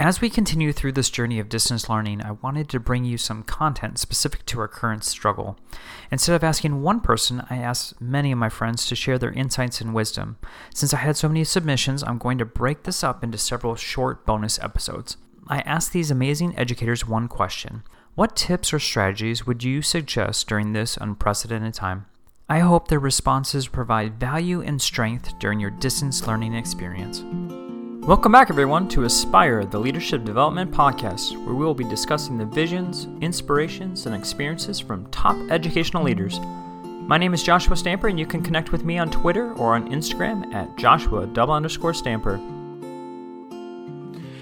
As we continue through this journey of distance learning, I wanted to bring you some content specific to our current struggle. Instead of asking one person, I asked many of my friends to share their insights and wisdom. Since I had so many submissions, I'm going to break this up into several short bonus episodes. I asked these amazing educators one question What tips or strategies would you suggest during this unprecedented time? I hope their responses provide value and strength during your distance learning experience. Welcome back, everyone, to Aspire, the Leadership Development Podcast, where we will be discussing the visions, inspirations, and experiences from top educational leaders. My name is Joshua Stamper, and you can connect with me on Twitter or on Instagram at Joshua double underscore Stamper.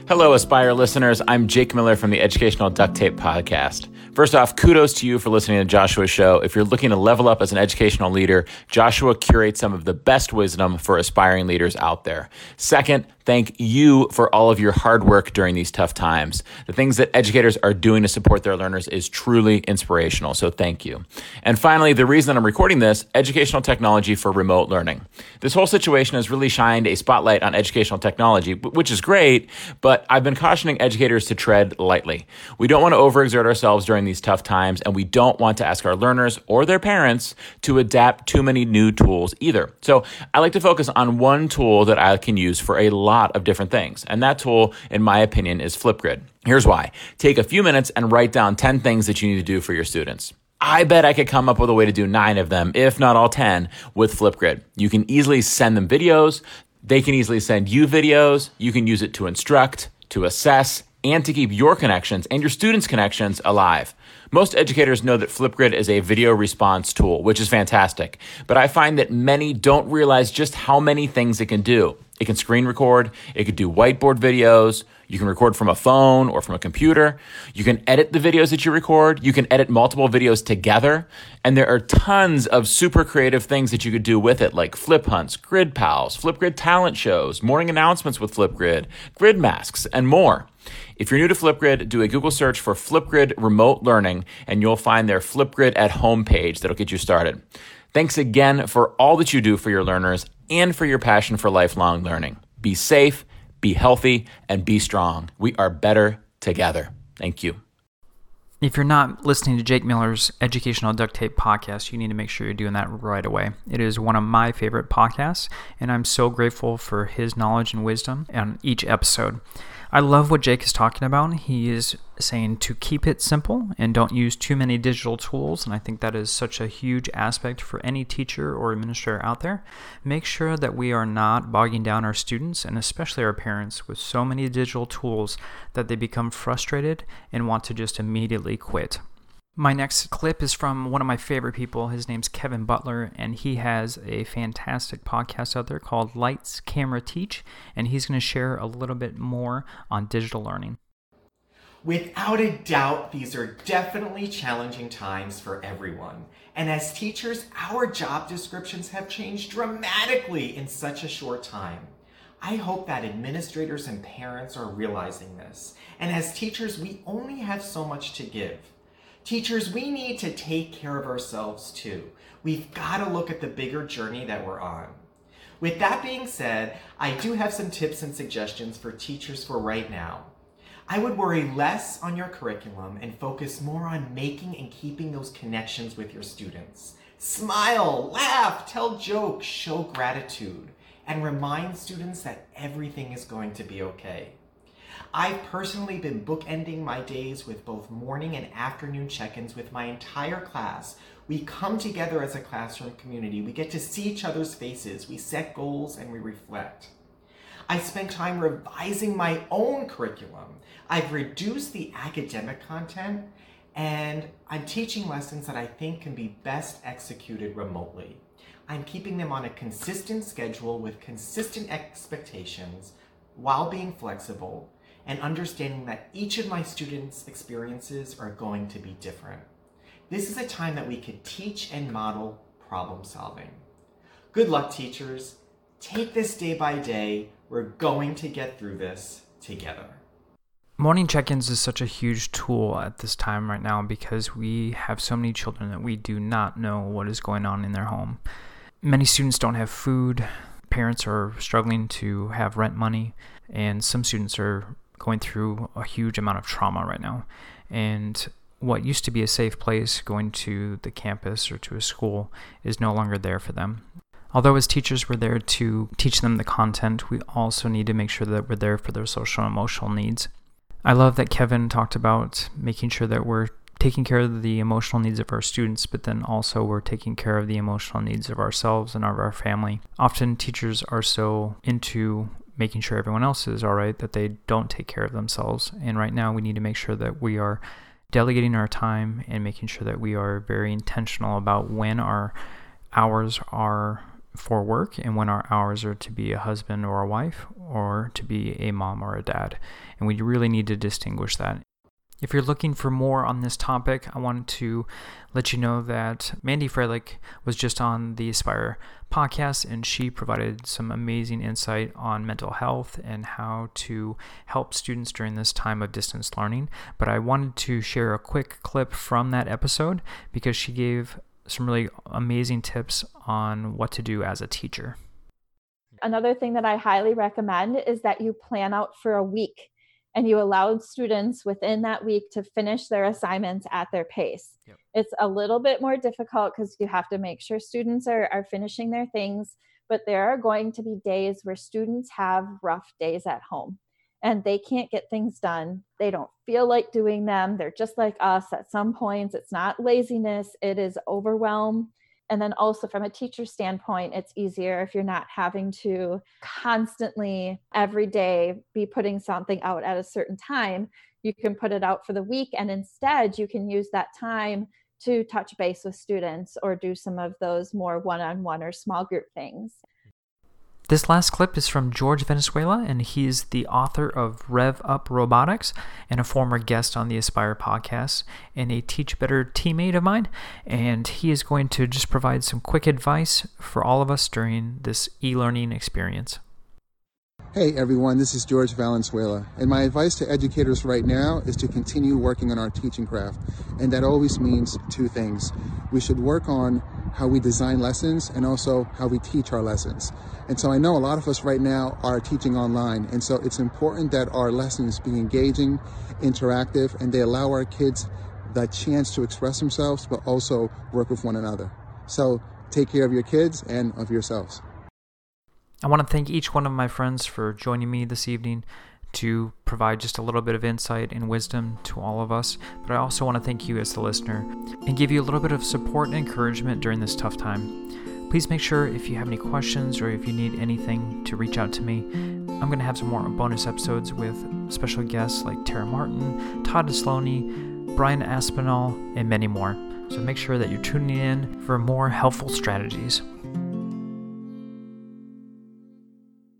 Hello, Aspire listeners. I'm Jake Miller from the Educational Duct Tape Podcast. First off, kudos to you for listening to Joshua's show. If you're looking to level up as an educational leader, Joshua curates some of the best wisdom for aspiring leaders out there. Second, thank you for all of your hard work during these tough times. The things that educators are doing to support their learners is truly inspirational, so thank you. And finally, the reason that I'm recording this educational technology for remote learning. This whole situation has really shined a spotlight on educational technology, which is great, but I've been cautioning educators to tread lightly. We don't want to overexert ourselves during these tough times, and we don't want to ask our learners or their parents to adapt too many new tools either. So I like to focus on one tool that I can use for a lot lot of different things. And that tool, in my opinion, is Flipgrid. Here's why. Take a few minutes and write down 10 things that you need to do for your students. I bet I could come up with a way to do nine of them, if not all 10, with Flipgrid. You can easily send them videos. They can easily send you videos. You can use it to instruct, to assess, and to keep your connections and your students' connections alive. Most educators know that Flipgrid is a video response tool, which is fantastic, but I find that many don't realize just how many things it can do. It can screen record, it could do whiteboard videos, you can record from a phone or from a computer. You can edit the videos that you record. You can edit multiple videos together. And there are tons of super creative things that you could do with it, like flip hunts, grid pals, Flipgrid talent shows, morning announcements with Flipgrid, grid masks, and more. If you're new to Flipgrid, do a Google search for Flipgrid Remote Learning, and you'll find their Flipgrid at Home page that'll get you started. Thanks again for all that you do for your learners and for your passion for lifelong learning. Be safe, be healthy, and be strong. We are better together. Thank you. If you're not listening to Jake Miller's Educational Duct Tape podcast, you need to make sure you're doing that right away. It is one of my favorite podcasts, and I'm so grateful for his knowledge and wisdom on each episode. I love what Jake is talking about. He is saying to keep it simple and don't use too many digital tools. And I think that is such a huge aspect for any teacher or administrator out there. Make sure that we are not bogging down our students and especially our parents with so many digital tools that they become frustrated and want to just immediately quit. My next clip is from one of my favorite people. His name's Kevin Butler, and he has a fantastic podcast out there called Lights, Camera, Teach, and he's going to share a little bit more on digital learning. Without a doubt, these are definitely challenging times for everyone. And as teachers, our job descriptions have changed dramatically in such a short time. I hope that administrators and parents are realizing this. And as teachers, we only have so much to give. Teachers, we need to take care of ourselves too. We've got to look at the bigger journey that we're on. With that being said, I do have some tips and suggestions for teachers for right now. I would worry less on your curriculum and focus more on making and keeping those connections with your students. Smile, laugh, tell jokes, show gratitude, and remind students that everything is going to be okay. I've personally been bookending my days with both morning and afternoon check ins with my entire class. We come together as a classroom community. We get to see each other's faces. We set goals and we reflect. I spend time revising my own curriculum. I've reduced the academic content and I'm teaching lessons that I think can be best executed remotely. I'm keeping them on a consistent schedule with consistent expectations while being flexible and understanding that each of my students' experiences are going to be different. This is a time that we could teach and model problem solving. Good luck, teachers. Take this day by day. We're going to get through this together. Morning check ins is such a huge tool at this time right now because we have so many children that we do not know what is going on in their home. Many students don't have food, parents are struggling to have rent money, and some students are going through a huge amount of trauma right now. And what used to be a safe place, going to the campus or to a school, is no longer there for them. Although, as teachers, we're there to teach them the content, we also need to make sure that we're there for their social and emotional needs. I love that Kevin talked about making sure that we're taking care of the emotional needs of our students, but then also we're taking care of the emotional needs of ourselves and of our family. Often teachers are so into making sure everyone else is all right that they don't take care of themselves. And right now we need to make sure that we are delegating our time and making sure that we are very intentional about when our hours are for work and when our hours are to be a husband or a wife or to be a mom or a dad. And we really need to distinguish that. If you're looking for more on this topic, I wanted to let you know that Mandy Froehlich was just on the Aspire podcast and she provided some amazing insight on mental health and how to help students during this time of distance learning. But I wanted to share a quick clip from that episode because she gave some really amazing tips on what to do as a teacher. Another thing that I highly recommend is that you plan out for a week and you allowed students within that week to finish their assignments at their pace. Yep. It's a little bit more difficult because you have to make sure students are, are finishing their things, but there are going to be days where students have rough days at home and they can't get things done. They don't feel like doing them. They're just like us at some points. It's not laziness, it is overwhelm and then also from a teacher standpoint it's easier if you're not having to constantly every day be putting something out at a certain time. You can put it out for the week and instead you can use that time to touch base with students or do some of those more one-on-one or small group things this last clip is from George Valenzuela, and he's the author of Rev Up Robotics and a former guest on the Aspire podcast and a Teach Better teammate of mine. And he is going to just provide some quick advice for all of us during this e learning experience. Hey everyone, this is George Valenzuela, and my advice to educators right now is to continue working on our teaching craft, and that always means two things. We should work on how we design lessons and also how we teach our lessons. And so I know a lot of us right now are teaching online, and so it's important that our lessons be engaging, interactive, and they allow our kids the chance to express themselves, but also work with one another. So take care of your kids and of yourselves. I want to thank each one of my friends for joining me this evening to provide just a little bit of insight and wisdom to all of us. But I also want to thank you as the listener and give you a little bit of support and encouragement during this tough time. Please make sure if you have any questions or if you need anything to reach out to me. I'm going to have some more bonus episodes with special guests like Tara Martin, Todd Nesloney, Brian Aspinall, and many more. So make sure that you're tuning in for more helpful strategies.